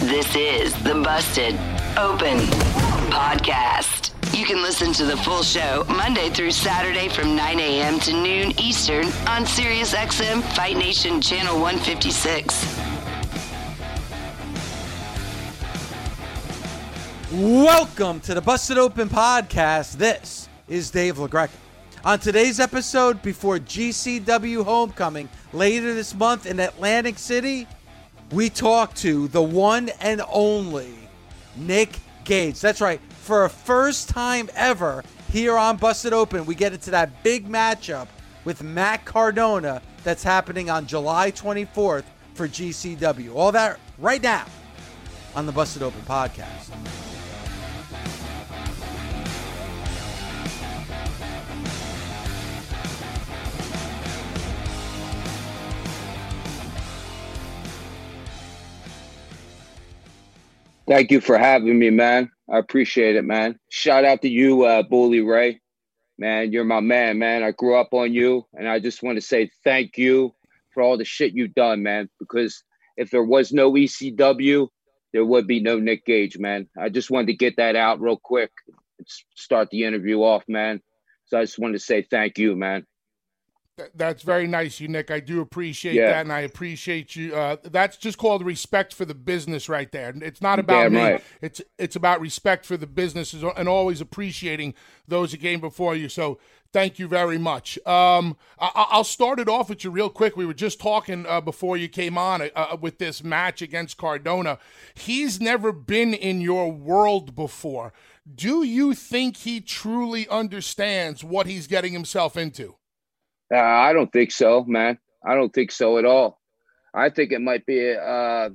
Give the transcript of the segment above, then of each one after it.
This is the Busted Open Podcast. You can listen to the full show Monday through Saturday from 9 a.m. to noon Eastern on SiriusXM Fight Nation Channel 156. Welcome to the Busted Open Podcast. This is Dave LaGreca. On today's episode, before GCW Homecoming later this month in Atlantic City, we talk to the one and only Nick Gage. That's right. For a first time ever here on Busted Open, we get into that big matchup with Matt Cardona that's happening on July 24th for GCW. All that right now on the Busted Open podcast. Thank you for having me, man. I appreciate it, man. Shout out to you, uh, Bully Ray. Man, you're my man, man. I grew up on you, and I just want to say thank you for all the shit you've done, man. Because if there was no ECW, there would be no Nick Gage, man. I just wanted to get that out real quick and start the interview off, man. So I just wanted to say thank you, man. That's very nice, you Nick. I do appreciate Yeah. that, and I appreciate you. Uh, that's just called respect for the business, right there. It's not about Damn me. right. It's it's about respect for the business and always appreciating those who came before you. So thank you very much. Um, I, I'll start it off with you real quick. We were just talking uh, before you came on uh, with this match against Cardona. He's never been in your world before. Do you think he truly understands what he's getting himself into? Uh, I don't think so, man. I don't think so at all. I think it might be uh,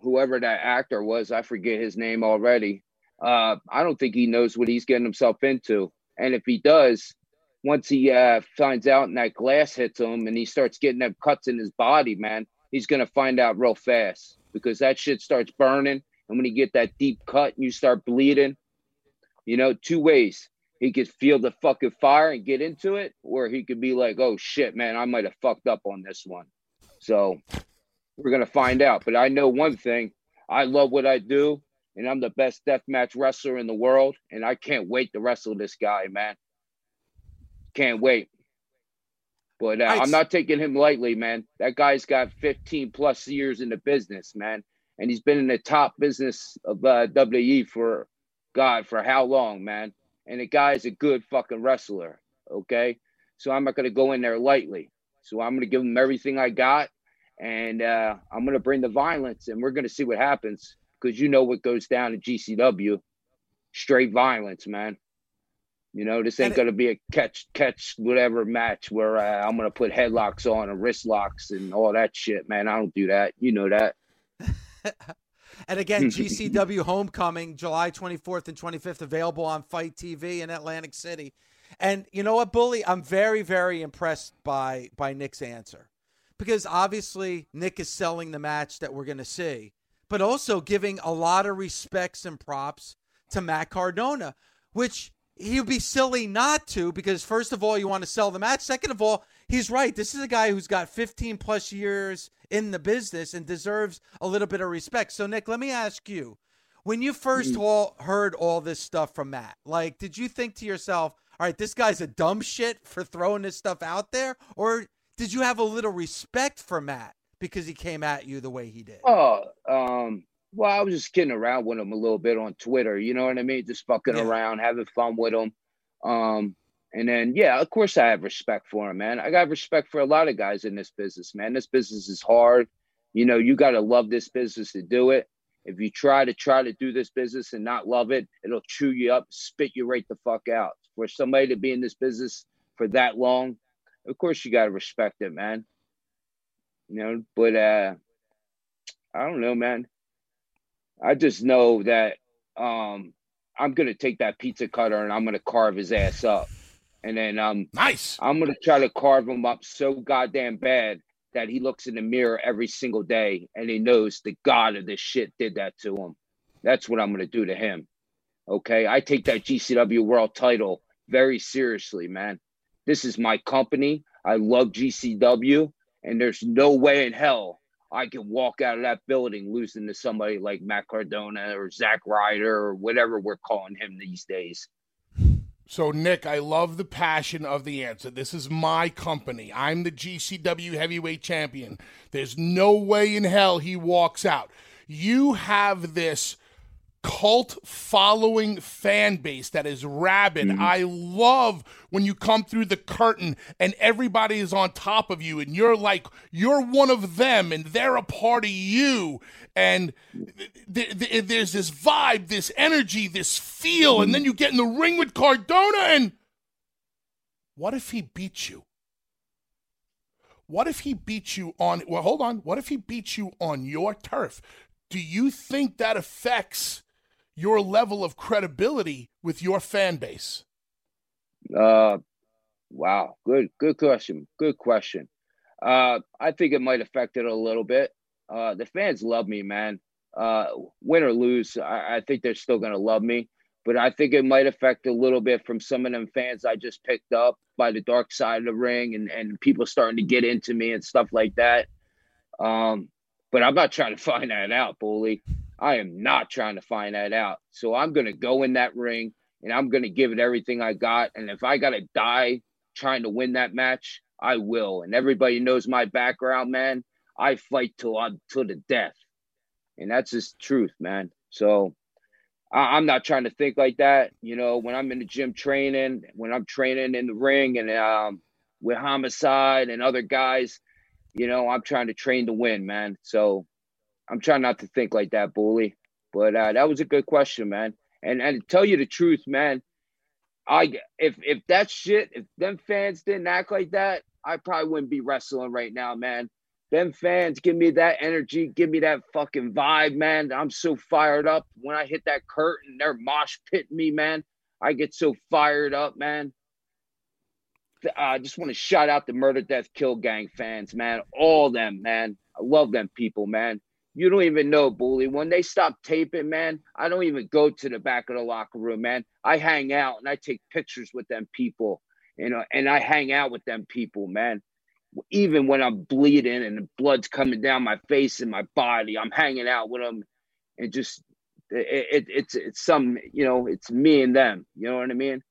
whoever that actor was. I forget his name already. Uh, I don't think he knows what he's getting himself into. And if he does, once he uh, finds out and that glass hits him and he starts getting them cuts in his body, man, he's going to find out real fast because that shit starts burning. And when you get that deep cut and you start bleeding, you know, two ways he could feel the fucking fire and get into it, or he could be like, "Oh shit, man, I might have fucked up on this one." So we're gonna find out. But I know one thing: I love what I do, and I'm the best deathmatch wrestler in the world, and I can't wait to wrestle this guy, man. Can't wait. But uh. I'm not taking him lightly, man. That guy's got 15 plus years in the business, man, and he's been in the top business of uh, WWE for God for how long, man? And the guy's a good fucking wrestler. Okay. So I'm not going to go in there lightly. So I'm going to give him everything I got. And uh, I'm going to bring the violence and we're going to see what happens because you know what goes down in GCW straight violence, man. You know, this ain't going to be a catch, catch, whatever match where uh, I'm going to put headlocks on and wrist locks and all that shit, man. I don't do that. You know that. And again, GCW Homecoming, July 24th and 25th, available on FITE TV in Atlantic City. And you know what, Bully? I'm very, very impressed by by Nick's answer. Because obviously Nick is selling the match that we're gonna see, but also giving a lot of respects and props to Matt Cardona, which he'd be silly not to, because first of all, you want to sell the match. Second of all, he's right. This is a guy who's got 15 plus years in the business and deserves a little bit of respect. So, Nick, let me ask you when you first all heard all this stuff from Matt, like, did you think to yourself, all right, this guy's a dumb shit for throwing this stuff out there? Or did you have a little respect for Matt because he came at you the way he did? Oh, um, Well, I was just kidding around with him a little bit on Twitter. You know what I mean? Just fucking yeah. around, having fun with him. Um, and then, yeah, of course, I have respect for him, man. I got respect for a lot of guys in this business, man. This business is hard. You know, you got to love this business to do it. If you try to try to do this business and not love it, it'll chew you up, spit you right the fuck out. For somebody to be in this business for that long, of course you got to respect it, man. You know, but uh I don't know, man. I just know that um I'm gonna take that pizza cutter and I'm gonna carve his ass up. And then um nice. I'm gonna try to carve him up so goddamn bad that he looks in the mirror every single day and he knows the god of this shit did that to him. That's what I'm gonna do to him. Okay. I take that GCW world title very seriously, man. This is my company. I love GCW, and there's no way in hell I can walk out of that building losing to somebody like Matt Cardona or Zack Ryder or whatever we're calling him these days. So, Nick, I love the passion of the answer. This is my company. I'm the GCW heavyweight champion. There's no way in hell he walks out. You have this cult following fan base that is rabid. Mm-hmm. I love when you come through the curtain and everybody is on top of you and you're like you're one of them and they're a part of you and th- th- there's this vibe, this energy, this feel mm-hmm. and then you get in the ring with Cardona and what if he beats you? What if he beats you on well hold on, what if he beats you on your turf? Do you think that affects your level of credibility with your fan base? Uh, wow, good, good question. Good question. Uh, I think it might affect it a little bit. Uh, the fans love me, man. Uh, win or lose, I, I think they're still gonna love me. But I think it might affect a little bit from some of them fans I just picked up by the dark side of the ring and, and people starting to get into me and stuff like that. Um, but I'm not trying to find that out, Bully. I am not trying to find that out. So I'm going to go in that ring and I'm going to give it everything I got. And if I got to die trying to win that match, I will. And everybody knows my background, man. I fight till I'm till the death. And that's just truth, man. So I, am not trying to think like that. You know, when I'm in the gym training, when I'm training in the ring and um, with Homicide and other guys, you know, I'm trying to train to win, man. So I'm trying not to think like that, bully. But uh, that was a good question, man. And and to tell you the truth, man, I if if that shit, if them fans didn't act like that, I probably wouldn't be wrestling right now, man. Them fans give me that energy, give me that fucking vibe, man. I'm so fired up. When I hit that curtain, they're mosh pitting me, man. I get so fired up, man. I just want to shout out the Murder Death Kill Gang fans, man. All them, man. I love them people, man. You don't even know, Bully. When they stop taping, man, I don't even go to the back of the locker room, man. I hang out and I take pictures with them people, you know, and I hang out with them people, man. Even when I'm bleeding and the blood's coming down my face and my body, I'm hanging out with them, and just it, it, it's it's some you know it's me and them. You know what I mean?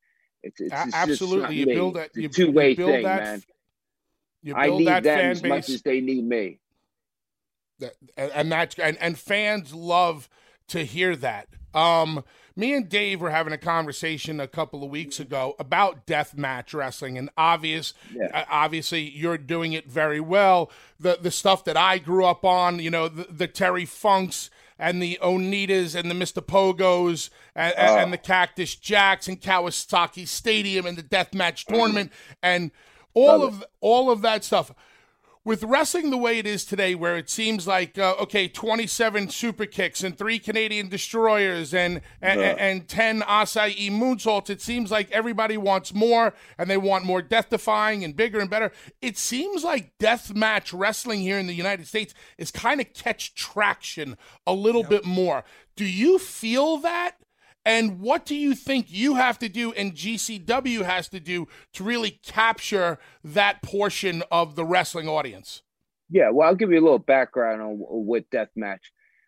It's, it's, it's absolutely you build that you, two way thing, that, man. I need them as base. much as they need me and that's and, and fans love to hear that. Um, me and Dave were having a conversation a couple of weeks ago about death match wrestling, and obvious, yeah. uh, obviously, you're doing it very well. The the stuff that I grew up on, you know, the, the Terry Funks and the Onitas and the Mr. Pogos and, uh. and, the Cactus Jacks and Kawasaki Stadium and the death match tournament and all of it. all of that stuff with wrestling the way it is today, where it seems like uh, okay, twenty-seven super kicks and three Canadian destroyers and and, yeah. and ten Asai moonsaults, it seems like everybody wants more and they want more death-defying and bigger and better. It seems like death match wrestling here in the United States is kind of catch traction a little yep. bit more. Do you feel that? And what do you think you have to do and GCW has to do to really capture that portion of the wrestling audience? Yeah, well, I'll give you a little background on what deathmatch.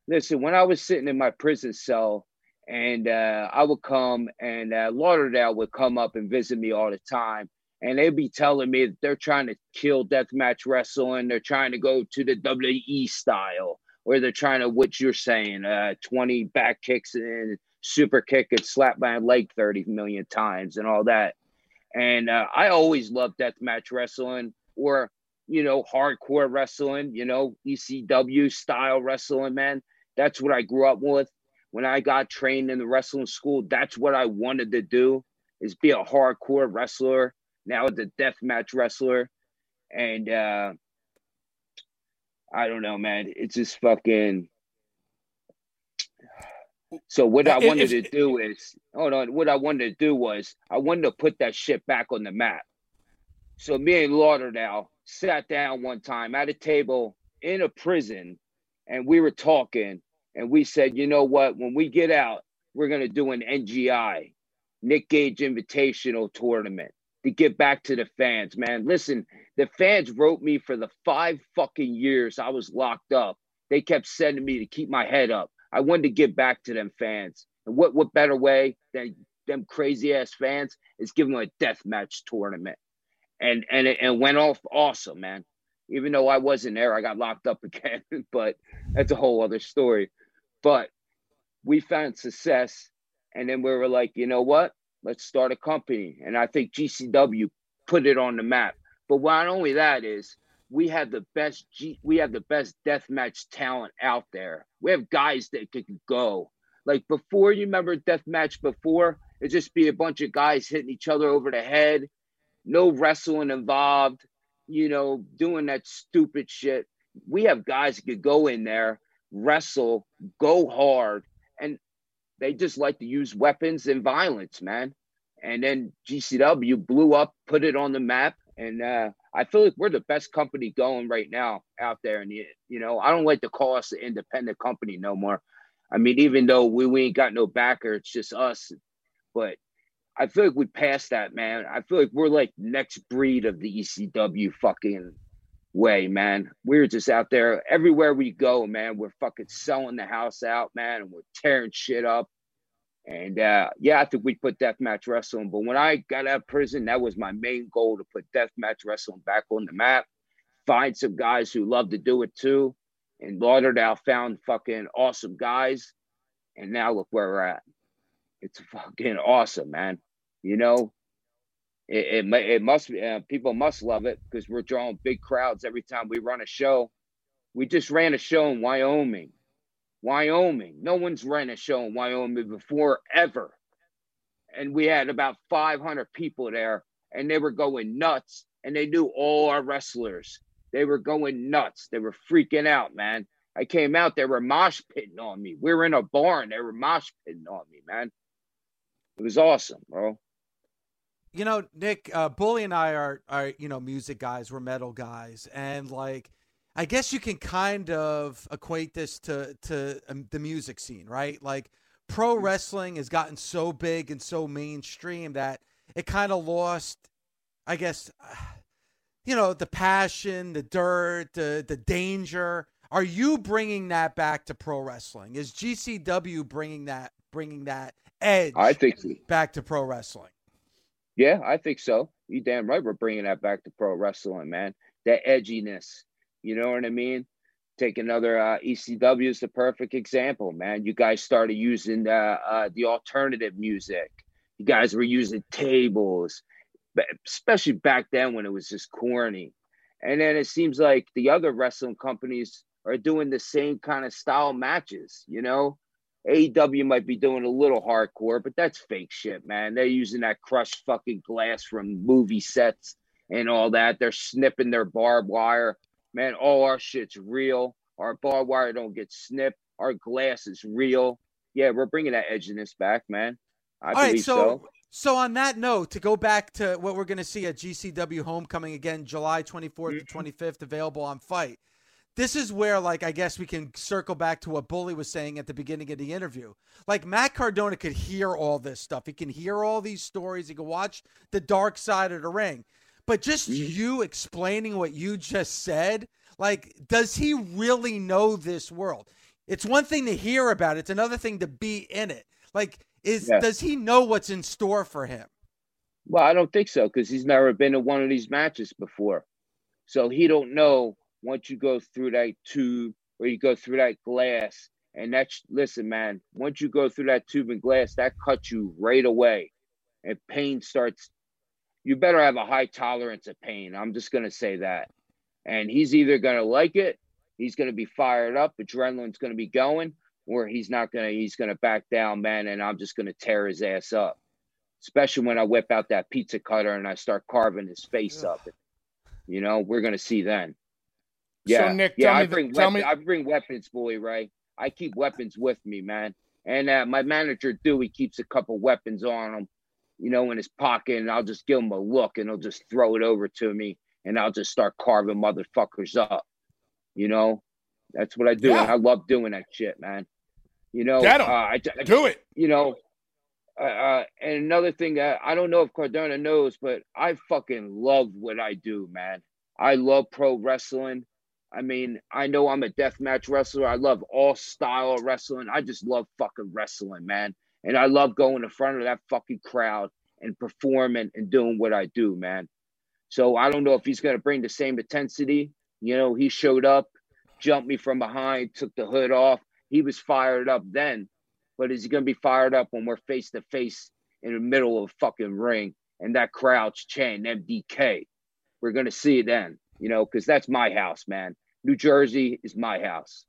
Listen, when I was sitting in my prison cell, and uh, I would come, and uh, Lauderdale would come up and visit me all the time, and they'd be telling me that they're trying to kill deathmatch wrestling. They're trying to go to the WWE style, or they're trying to what you're saying, uh, 20 back kicks and super kick and slap my leg 30 million times and all that. And uh, I always loved deathmatch wrestling or, you know, hardcore wrestling, you know, ECW style wrestling, man. That's what I grew up with. When I got trained in the wrestling school, that's what I wanted to do is be a hardcore wrestler. Now the deathmatch wrestler. And uh I don't know, man. It's just fucking so what I wanted to do is, hold on. What I wanted to do was, I wanted to put that shit back on the map. So me and Lauderdale sat down one time at a table in a prison, and we were talking, and we said, you know what? When we get out, we're gonna do an NGI, Nick Gage Invitational Tournament, to get back to the fans. Man, listen, the fans wrote me for the five fucking years I was locked up. They kept sending me to keep my head up. I wanted to give back to them fans. And what what better way than them crazy ass fans is give them a death match tournament. And and it and went off awesome, man. Even though I wasn't there, I got locked up again, but that's a whole other story. But we found success and then we were like, you know what? Let's start a company. And I think GCW put it on the map. But not only that is we have the best G, we have the best death match talent out there. We have guys that could go. Like before, you remember death match before? It'd just be a bunch of guys hitting each other over the head, no wrestling involved, you know, doing that stupid shit. We have guys that could go in there, wrestle, go hard, and they just like to use weapons and violence, man. And then GCW blew up, put it on the map, and uh, I feel like we're the best company going right now out there. And, you know, I don't like to call us an independent company no more. I mean, even though we, we ain't got no backer, it's just us. But I feel like we passed that, man. I feel like we're like next breed of the ECW fucking way, man. We're just out there everywhere we go, man. We're fucking selling the house out, man, and we're tearing shit up. And uh, yeah, I think we put deathmatch wrestling. But when I got out of prison, that was my main goal to put deathmatch wrestling back on the map. Find some guys who love to do it too. And Lauderdale found fucking awesome guys. And now look where we're at. It's fucking awesome, man. You know, it, it, it must be, uh, people must love it because we're drawing big crowds every time we run a show. We just ran a show in Wyoming Wyoming. No one's ran a show in Wyoming before ever. And we had about 500 people there, and they were going nuts. And they knew all our wrestlers. They were going nuts. They were freaking out, man. I came out, they were mosh pitting on me. We were in a barn, they were mosh pitting on me, man. It was awesome, bro. You know, Nick, uh, Bully and I are are you know music guys. We're metal guys, and like I guess you can kind of equate this to to um, the music scene, right? Like pro mm-hmm. wrestling has gotten so big and so mainstream that it kind of lost, I guess, you know, the passion, the dirt, the the danger. Are you bringing that back to pro wrestling? Is GCW bringing that bringing that edge? I think so. back to pro wrestling. Yeah, I think so. You damn right. We're bringing that back to pro wrestling, man. That edginess, you know what I mean? Take another uh, ECW is the perfect example, man. You guys started using the uh, the alternative music. You guys were using tables, especially back then when it was just corny. And then it seems like the other wrestling companies are doing the same kind of style matches. You know, AEW might be doing a little hardcore, but that's fake shit, man. They're using that crushed fucking glass from movie sets and all that. They're snipping their barbed wire man, all our shit's real. Our barbed wire don't get snipped. Our glass is real. Yeah, we're bringing that edginess back, man. I all believe right, so, so. So on that note, to go back to what we're going to see at GCW Homecoming again, July 24th mm-hmm. to 25th, available on FITE. This is where, like, I guess we can circle back to what Bully was saying at the beginning of the interview. Like, Matt Cardona could hear all this stuff. He can hear all these stories. He can watch the dark side of the ring. But just mm-hmm. you explaining what you just said, like, does he really know this world? It's one thing to hear about it, it's another thing to be in it. Like, is yeah. does he know what's in store for him? Well, I don't think so because he's never been in one of these matches before. So he don't know once you go through that tube or you go through that glass. And that's listen, man. Once you go through that tube and glass, that cuts you right away, and pain starts. You better have a high tolerance of pain. I'm just gonna say that. And he's either gonna like it, he's gonna be fired up, adrenaline's gonna be going, or he's not gonna. He's gonna back down, man. And I'm just gonna tear his ass up. Especially when I whip out that pizza cutter and I start carving his face up. You know, we're gonna see then. Yeah, So, Nick, yeah. tell I me the- bring tell weapon- me- I bring weapons, boy. Right. I keep weapons with me, man. And uh, my manager Dewey keeps a couple weapons on him, you know, in his pocket, and I'll just give him a look, and he'll just throw it over to me, and I'll just start carving motherfuckers up. You know, that's what I do, Yeah. and I love doing that shit, man. You know, uh, I, I, Do it. you know, uh, uh, and another thing that I don't know if Cardona knows, but I fucking love what I do, man. I love pro wrestling. I mean, I know I'm a deathmatch wrestler. I love all style of wrestling. I just love fucking wrestling, man. And I love going in front of that fucking crowd and performing and doing what I do, man. So I don't know if he's going to bring the same intensity. You know, he showed up, jumped me from behind, took the hood off. He was fired up then, but is he going to be fired up when we're face to face in the middle of a fucking ring and that crowd's chanting MDK? We're going to see it then, you know, because that's my house, man. New Jersey is my house.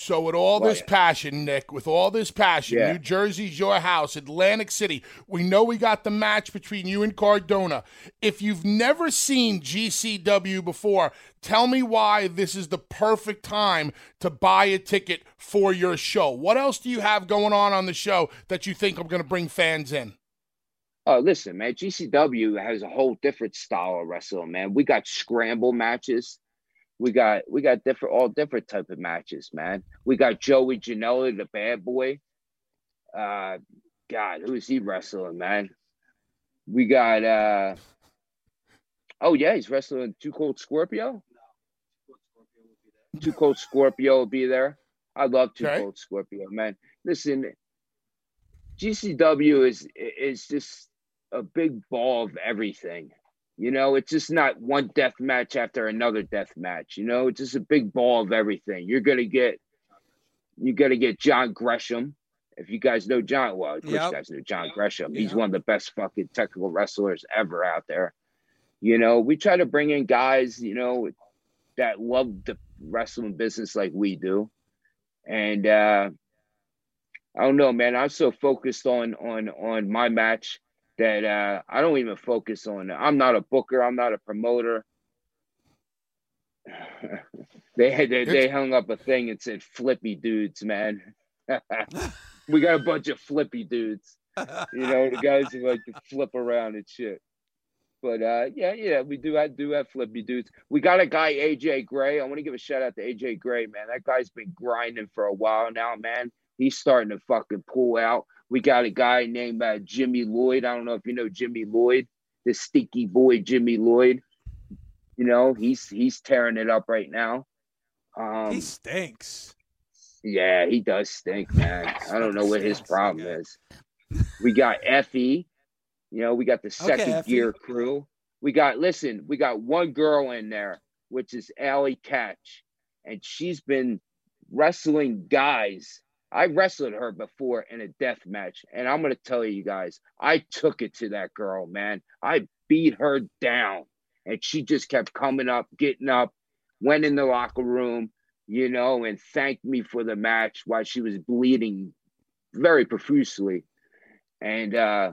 So with all this passion, Nick, with all this passion, Yeah. New Jersey's your house, Atlantic City. We know we got the match between you and Cardona. If you've never seen GCW before, tell me why this is the perfect time to buy a ticket for your show. What else do you have going on on the show that you think I'm going to bring fans in? Oh, listen, man, GCW has a whole different style of wrestling, man. We got scramble matches. We got we got different all different type of matches, man. We got Joey Janela, the bad boy. Uh God, who is he wrestling, man? We got uh oh yeah, he's wrestling Too Cold Scorpio. Too Cold Scorpio will be there. I love Too Okay. Cold Scorpio, man. Listen, GCW is is just a big ball of everything. You know, it's just not one death match after another death match. You know, it's just a big ball of everything. You're gonna get, you're gonna get John Gresham. If you guys know John, well, of course Yep. you guys know John Gresham. He's one of the best fucking technical wrestlers ever out there. You know, we try to bring in guys, you know, that love the wrestling business like we do, and uh I don't know, man. I'm so focused on on on my match that uh I don't even focus on. I'm not a booker. I'm not a promoter. they had they, they hung up a thing and said "flippy dudes," man. we got a bunch of flippy dudes. You know, the guys who like to flip around and shit. But uh, yeah, yeah, we do. I do have flippy dudes. We got a guy, AJ Gray. I want to give a shout out to AJ Gray, man. That guy's been grinding for a while now, man. He's starting to fucking pull out. We got a guy named uh, Jimmy Lloyd. I don't know if you know Jimmy Lloyd, the stinky boy Jimmy Lloyd. You know, he's he's tearing it up right now. Um, he stinks. yeah, he does stink, man. I don't know what his problem okay. is. We got Effy. You know, we got the second Effy. gear crew. We got listen, we got one girl in there, which is Allie Katch, and she's been wrestling guys. I wrestled her before in a death match, and I'm gonna tell you guys, I took it to that girl, man. I beat her down, and she just kept coming up, getting up, went in the locker room, you know, and thanked me for the match while she was bleeding very profusely. And uh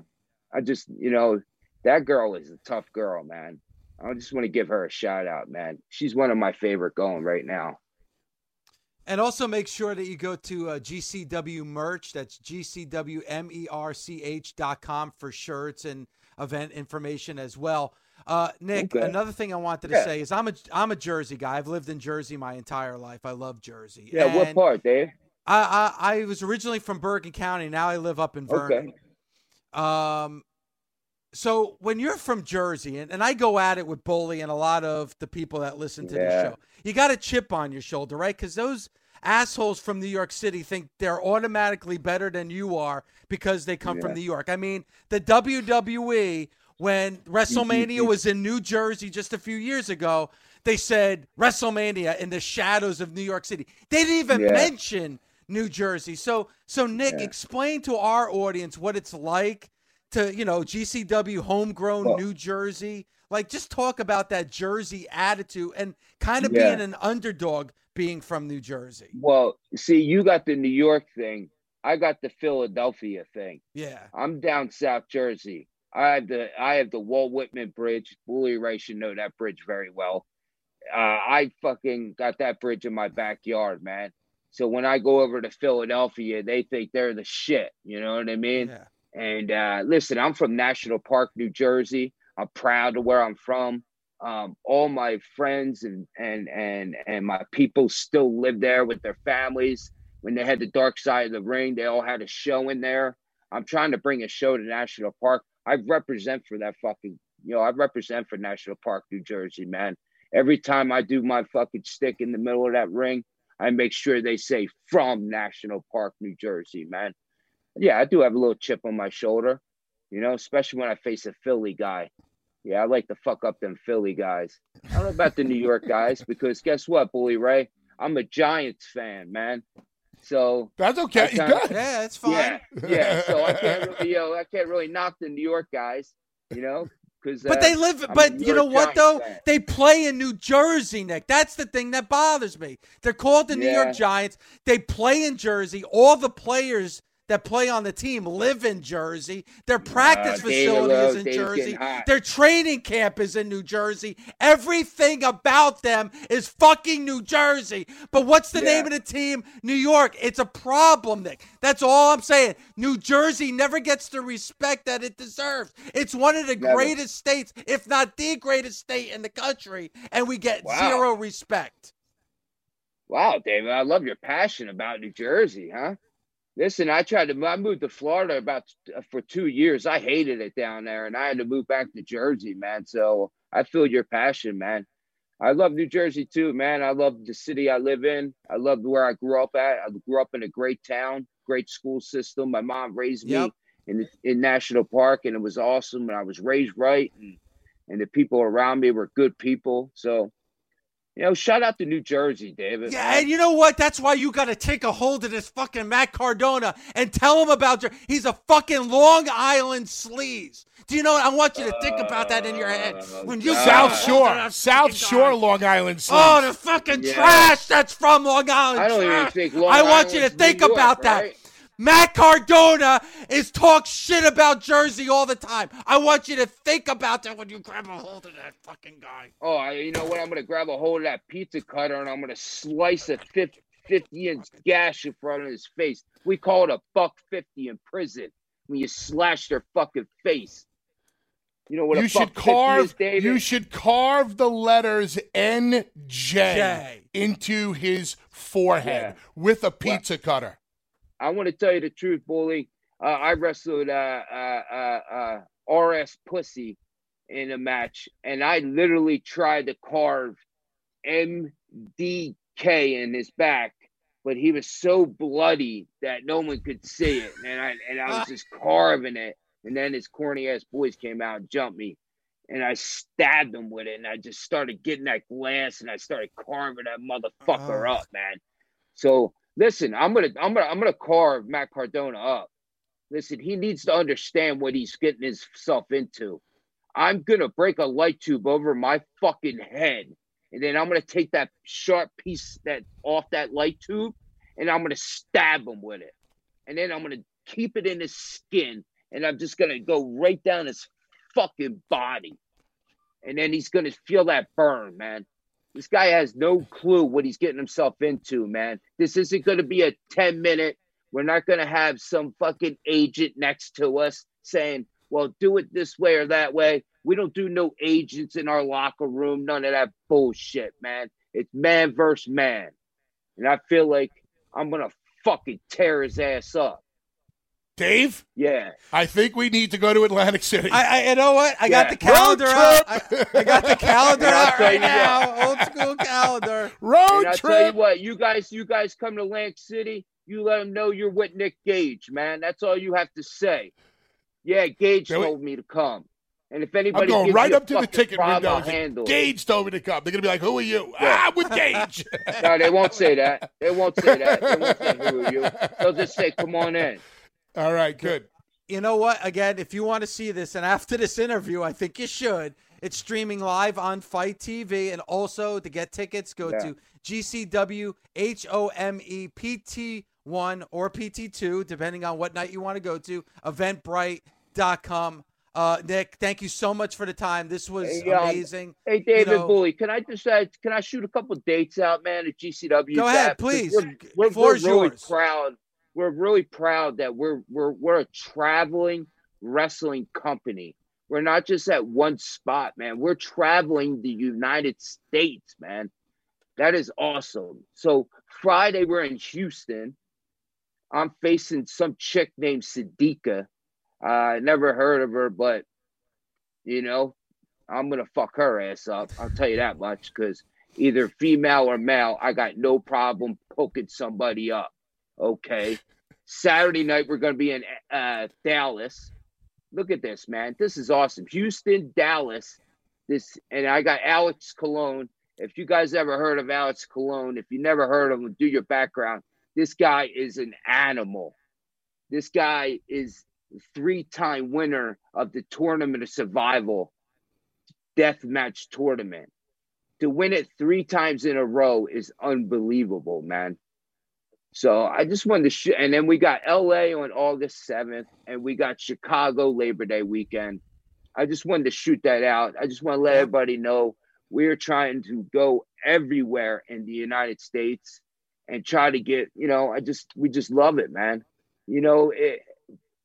I just, you know, that girl is a tough girl, man. I just want to give her a shout out, man. She's one of my favorite going right now. And also make sure that you go to uh, GCW merch. That's GCWmerch.com for shirts and event information as well. Uh, Nick, Okay. another thing I wanted to Yeah. say is I'm a I'm a Jersey guy. I've lived in Jersey my entire life. I love Jersey. Yeah, what part, Dave? I, I I was originally from Bergen County. Now I live up in Vernon. Okay. Um, so when you're from Jersey, and, and I go at it with Bully and a lot of the people that listen to Yeah. the show, you got a chip on your shoulder, right? Because those assholes from New York City think they're automatically better than you are because they come from New York. I mean, the WWE when WrestleMania was in New Jersey just a few years ago, they said WrestleMania in the shadows of New York City. They didn't even Yeah. mention New Jersey. So, so Nick, Yeah. explain to our audience what it's like to, you know, GCW homegrown Well- New Jersey. Like, just talk about that Jersey attitude and kind of Yeah. being an underdog being from New Jersey. Well, see, you got the New York thing. I got the Philadelphia thing. Yeah. I'm down South Jersey. I have the I have the Walt Whitman Bridge. Bully Ray should know that bridge very well. Uh, I fucking got that bridge in my backyard, man. So when I go over to Philadelphia, they think they're the shit. You know what I mean? Yeah. And uh, listen, I'm from National Park, New Jersey. I'm proud of where I'm from. Um, all my friends and and and and my people still live there with their families. When they had the Dark Side of the Ring, they all had a show in there. I'm trying to bring a show to National Park. I represent for that fucking, you know, I represent for National Park, New Jersey, man. Every time I do my fucking stick in the middle of that ring, I make sure they say from National Park, New Jersey, man. Yeah, I do have a little chip on my shoulder, you know, especially when I face a Philly guy. Yeah, I like to fuck up them Philly guys. I don't know about the New York guys because guess what, Bully Ray? I'm a Giants fan, man. So That's okay. Kinda- Yeah, that's fine. yeah, yeah. So I can't really, you know, I can't really knock the New York guys, you know, because But they uh, live. I'm But you know what Giants though? fan. They play in New Jersey, Nick. That's the thing that bothers me. They're called the New York Giants. They play in Jersey. All the players that play on the team live in Jersey. Their practice Uh, facility is in Dave's Jersey. Their training camp is in New Jersey. Everything about them is fucking New Jersey. But what's the Yeah. name of the team? New York. It's a problem, Nick. That's all I'm saying. New Jersey never gets the respect that it deserves. It's one of the Never. greatest states, if not the greatest state in the country, and we get Wow. zero respect. Wow, David, I love your passion about New Jersey, huh? Listen, I tried to. I moved to Florida about uh, for two years. I hated it down there, and I had to move back to Jersey, man. So I feel your passion, man. I love New Jersey too, man. I love the city I live in. I love where I grew up at. I grew up in a great town, great school system. My mom raised me Yep. in in National Park, and it was awesome. And I was raised right, and and the people around me were good people. So, you know, shout out to New Jersey, David. Yeah, and you know what? That's why you got to take a hold of this fucking Matt Cardona and tell him about your. He's a fucking Long Island sleaze. Do you know? What I want you to think about that in your head oh, when you South get a hold of Shore, South Shore, guy. Long Island. Oh, the fucking Yeah. trash that's from Long Island. I don't even think Long I want you to think York, about that. Right? Matt Cardona is talk shit about Jersey all the time. I want you to think about that when you grab a hold of that fucking guy. Oh, I, you know what? I'm gonna grab a hold of that pizza cutter and I'm gonna slice a 50, 50 inch gash in front of his face. We call it a buck fifty in prison when you slash their fucking face. You know what? you a should buck 50 is, carve. David? You should carve the letters N J into his forehead Yeah. with a pizza cutter. I want to tell you the truth, bully. Uh, I wrestled uh, uh, uh, uh, RS Pussy in a match, and I literally tried to carve MDK in his back, but he was so bloody that no one could see it, and I and I was just carving it, and then his corny ass boys came out and jumped me. And I stabbed him with it, and I just started getting that glass, and I started carving that motherfucker Oh. up, man. So listen, I'm gonna I'm gonna I'm gonna carve Matt Cardona up. Listen, he needs to understand what he's getting himself into. I'm gonna break a light tube over my fucking head, and then I'm gonna take that sharp piece that off that light tube, and I'm gonna stab him with it, and then I'm gonna keep it in his skin, and I'm just gonna go right down his fucking body, and then he's gonna feel that burn, man. This guy has no clue what he's getting himself into, man. This isn't going to be a 10 minute. We're not going to have some fucking agent next to us saying, well, do it this way or that way. We don't do no agents in our locker room. None of that bullshit, man. It's man versus man. And I feel like I'm going to fucking tear his ass up. Dave, Yeah. I think we need to go to Atlantic City. I, I you know what? I got the calendar Road out. I, I got the calendar And out right you now. Old school calendar. Road And I tell you what, you guys, you guys come to Atlantic City, you let them know you're with Nick Gage, man. That's all you have to say. Yeah, Gage Can we- told me to come. And if anybody I'm going gives right you up to the ticket window. Handle. Gage told me to come. They're gonna be like, "Who are you?" Yeah. Ah, with Gage. No, they won't say that. They won't say that. They won't say who are you. They'll just say, "Come on in." All right, good. You know what? Again, if you want to see this, and after this interview, I think you should. It's streaming live on FITE TV, and also to get tickets, go Yeah. to GCW H O M E P T one or PT two, depending on what night you want to go to. Eventbrite.com. Uh, Nick, thank you so much for the time. This was Hey, um, amazing. Hey, David know- Bully, can I just uh, can I shoot a couple dates out, man? At GCW. Go ahead, please. We're, we're, we're really yours. proud. We're really proud that we're we're we're a traveling wrestling company. We're not just at one spot, man. We're traveling the United States, man. That is awesome. So Friday we're in Houston. I'm facing some chick named Siddiqa. Uh, I never heard of her, but you know, I'm gonna fuck her ass up. I'll tell you that much, because either female or male, I got no problem poking somebody up. Okay. Saturday night we're gonna be in uh, Dallas. Look at this, man. This is awesome. Houston, Dallas. This and I got Alex Colon. If you guys ever heard of Alex Colon, if you never heard of him, do your background. This guy is an animal. This guy is three-time winner of the Tournament of Survival death match tournament. To win it three times in a row is unbelievable, man. So I just wanted to shoot, and then we got LA on August 7th, and we got Chicago Labor Day weekend. I just wanted to shoot that out. I just want to let everybody know we're trying to go everywhere in the United States and try to get, you know, I just, we just love it, man. You know, it,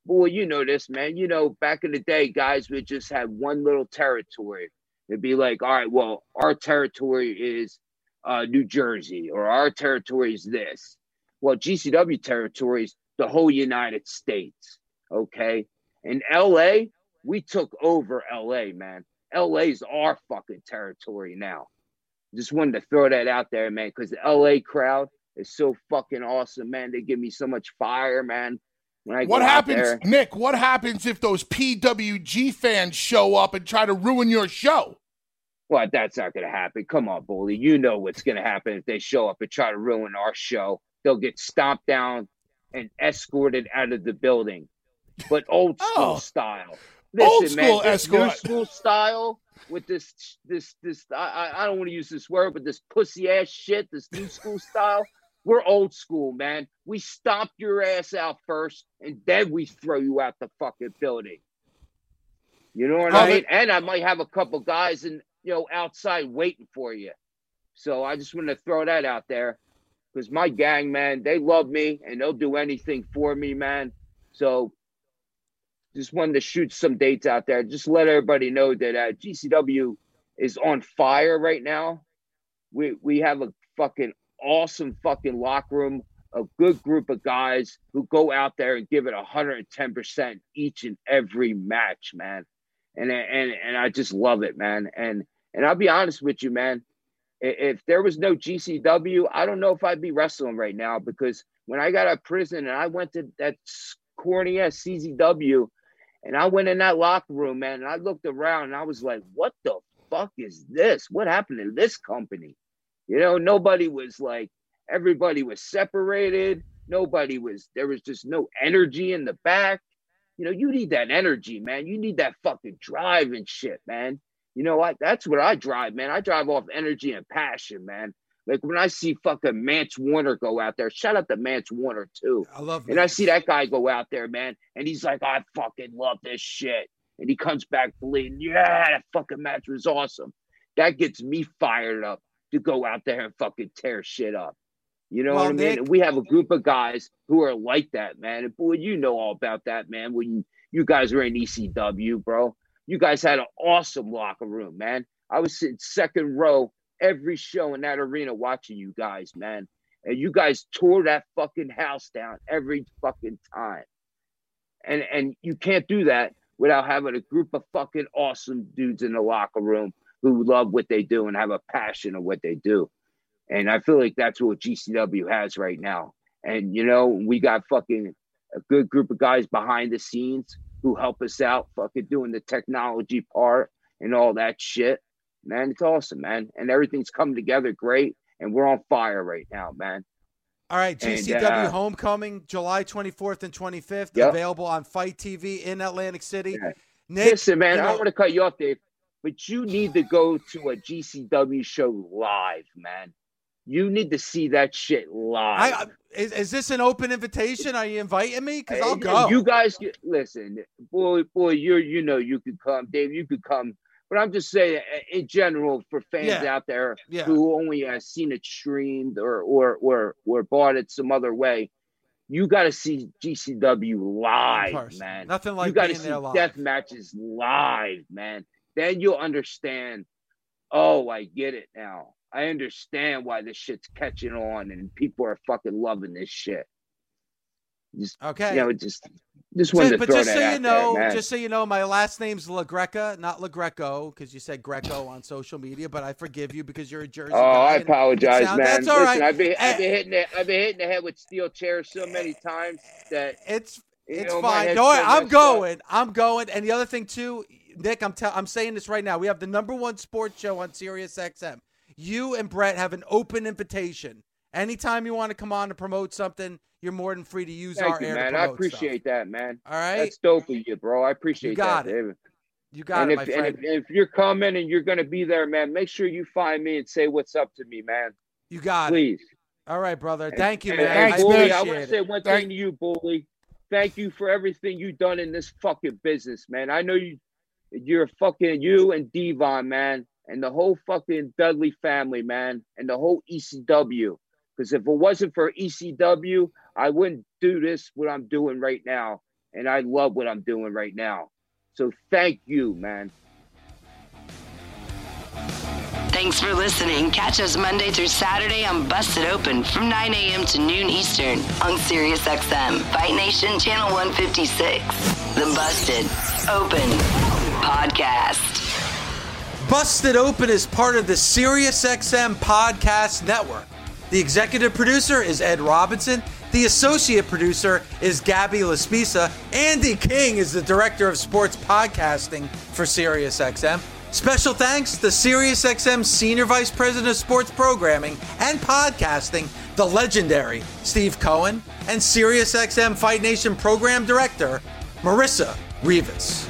well, you know this, man. You know, back in the day, guys would just have one little territory. It'd be like, all right, well, our territory is uh, New Jersey, or our territory is this. Well, GCW territory is the whole United States. Okay. In LA, we took over LA, man. LA's our fucking territory now. Just wanted to throw that out there, man, because the LA crowd is so fucking awesome, man. They give me so much fire, man. When I What happens, there. Nick? What happens if those PWG fans show up and try to ruin your show? Well, that's not going to happen. Come on, Bully. You know what's going to happen if they show up and try to ruin our show. They'll get stomped down and escorted out of the building, but old oh. school Oh. style. Old Listen, school man, this new school style with this, this, this. I, I- don't want to use this word, but this pussy ass shit. This new school style. We're old school, man. We stomp your ass out first, and then we throw you out the fucking building. You know what I mean? And I might have a couple guys in, you know, outside waiting for you. So I just want to throw that out there because my gang, man, they love me and they'll do anything for me, man. So just wanted to shoot some dates out there. Just let everybody know that uh, GCW is on fire right now. We we have a fucking awesome fucking locker room, a good group of guys who go out there and give it 110% each and every match, man. And and and I just love it, man. And and I'll be honest with you, man. If there was no GCW, I don't know if I'd be wrestling right now because when I got out of prison and I went to that corny ass CZW and I went in that locker room, man, and I looked around and I was like, what the fuck is this? What happened to this company? You know, nobody was like, everybody was separated. Nobody was, there was just no energy in the back. You know, you need that energy, man. You need that fucking drive and shit, man. You know what? That's what I drive, man. I drive off energy and passion, man. Like when I see fucking Mance Warner go out there, shout out to Mance Warner too. I love And I see that guy go out there, man, and he's like, I fucking love this shit. And he comes back bleeding. Yeah, that fucking match was awesome. That gets me fired up to go out there and fucking tear shit up. You know Well, what I mean? Nick- And we have a group of guys who are like that, man. And boy, you know all about that, man. When you, you guys were in ECW, bro. You guys had an awesome locker room, man. I was sitting second row every show in that arena watching you guys, man. And you guys tore that fucking house down every fucking time. And and you can't do that without having a group of fucking awesome dudes in the locker room who love what they do and have a passion of what they do. And I feel like that's what GCW has right now. And you know, we got fucking a good group of guys behind the scenes who help us out, fucking doing the technology part and all that shit. Man, it's awesome, man. And everything's coming together great. And we're on fire right now, man. All right, And, GCW uh, Homecoming, July 24th and 25th, Yep. available on FITE TV in Atlantic City. Yeah. Nick, Listen, man, you I know- don't want to cut you off, Dave, but you need to go to a GCW show live, man. You need to see that shit live. I, is, is this an open invitation? Are you inviting me? Because I'll go. You guys, listen, boy, boy, you're, you know, you could come, Dave. You could come, but I'm just saying, in general, for fans Yeah. out there yeah. who only have seen it streamed or or or or bought it some other way, you got to see GCW live, man. Nothing like you got to see death matches live, man. Then you'll understand. Oh, I get it now. I understand why this shit's catching on and people are fucking loving this shit. Just Okay. you know, just just wanted Ju- to but throw just that so out you know, there, just so you know, my last name's La Greca, not La Greco, because you said Greco on social media. But I forgive you because you're a Jersey. Oh, I apologize, sound- man. That's all Listen, right. I've been I've Eh, been hitting the, I've been hitting the head with steel chairs so many times that It's it's know, fine. head's so I'm messed up. going. I'm going. And the other thing too, Nick, I'm tell I'm saying this right now. We have the number one sports show on Sirius XM. You and Brett have an open invitation. Anytime you want to come on to promote something, you're more than free to use Thank our you, air man. I appreciate that, man. All right, That's dope of you, bro. I appreciate you got that, it, David. you got and it, if, my and if, if you're coming and you're gonna be there, man, make sure you find me and say what's up to me, man. you got it. Please. All right, brother. And- Thank you, man. and I Thanks, Bully. I want to say it. one Thank- thing to you, Bully. Thank you for everything you've done in this fucking business, man. I know you, you're fucking you and Devon, man, and the whole fucking Dudley family, man, and the whole ECW. Because if it wasn't for ECW, I wouldn't do this what I'm doing right now, and I love what I'm doing right now. So thank you, man. Thanks for listening. Catch us Monday through Saturday on Busted Open from 9 a.m. to noon Eastern on Sirius XM, Fight Nation Channel 156. The Busted Open Podcast. Busted Open is part of the SiriusXM Podcast Network. The executive producer is Ed Robinson. The associate producer is Gabby Laspisa. Andy King is the director of sports podcasting for SiriusXM. Special thanks to SiriusXM Senior Vice President of Sports Programming and Podcasting, the legendary Steve Cohen, and SiriusXM Fight Nation Program Director, Marissa Rivas.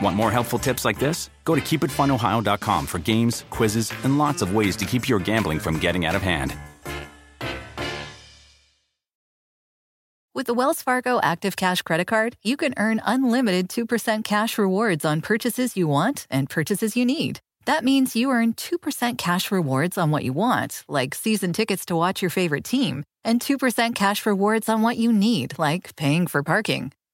Want more helpful tips like this? Go to keepitfunohio.com for games, quizzes, and lots of ways to keep your gambling from getting out of hand. With the Wells Fargo Active Cash Credit Card, you can earn unlimited 2% cash rewards on purchases you want and purchases you need. That means you earn 2% cash rewards on what you want, like season tickets to watch your favorite team, and 2% cash rewards on what you need, like paying for parking.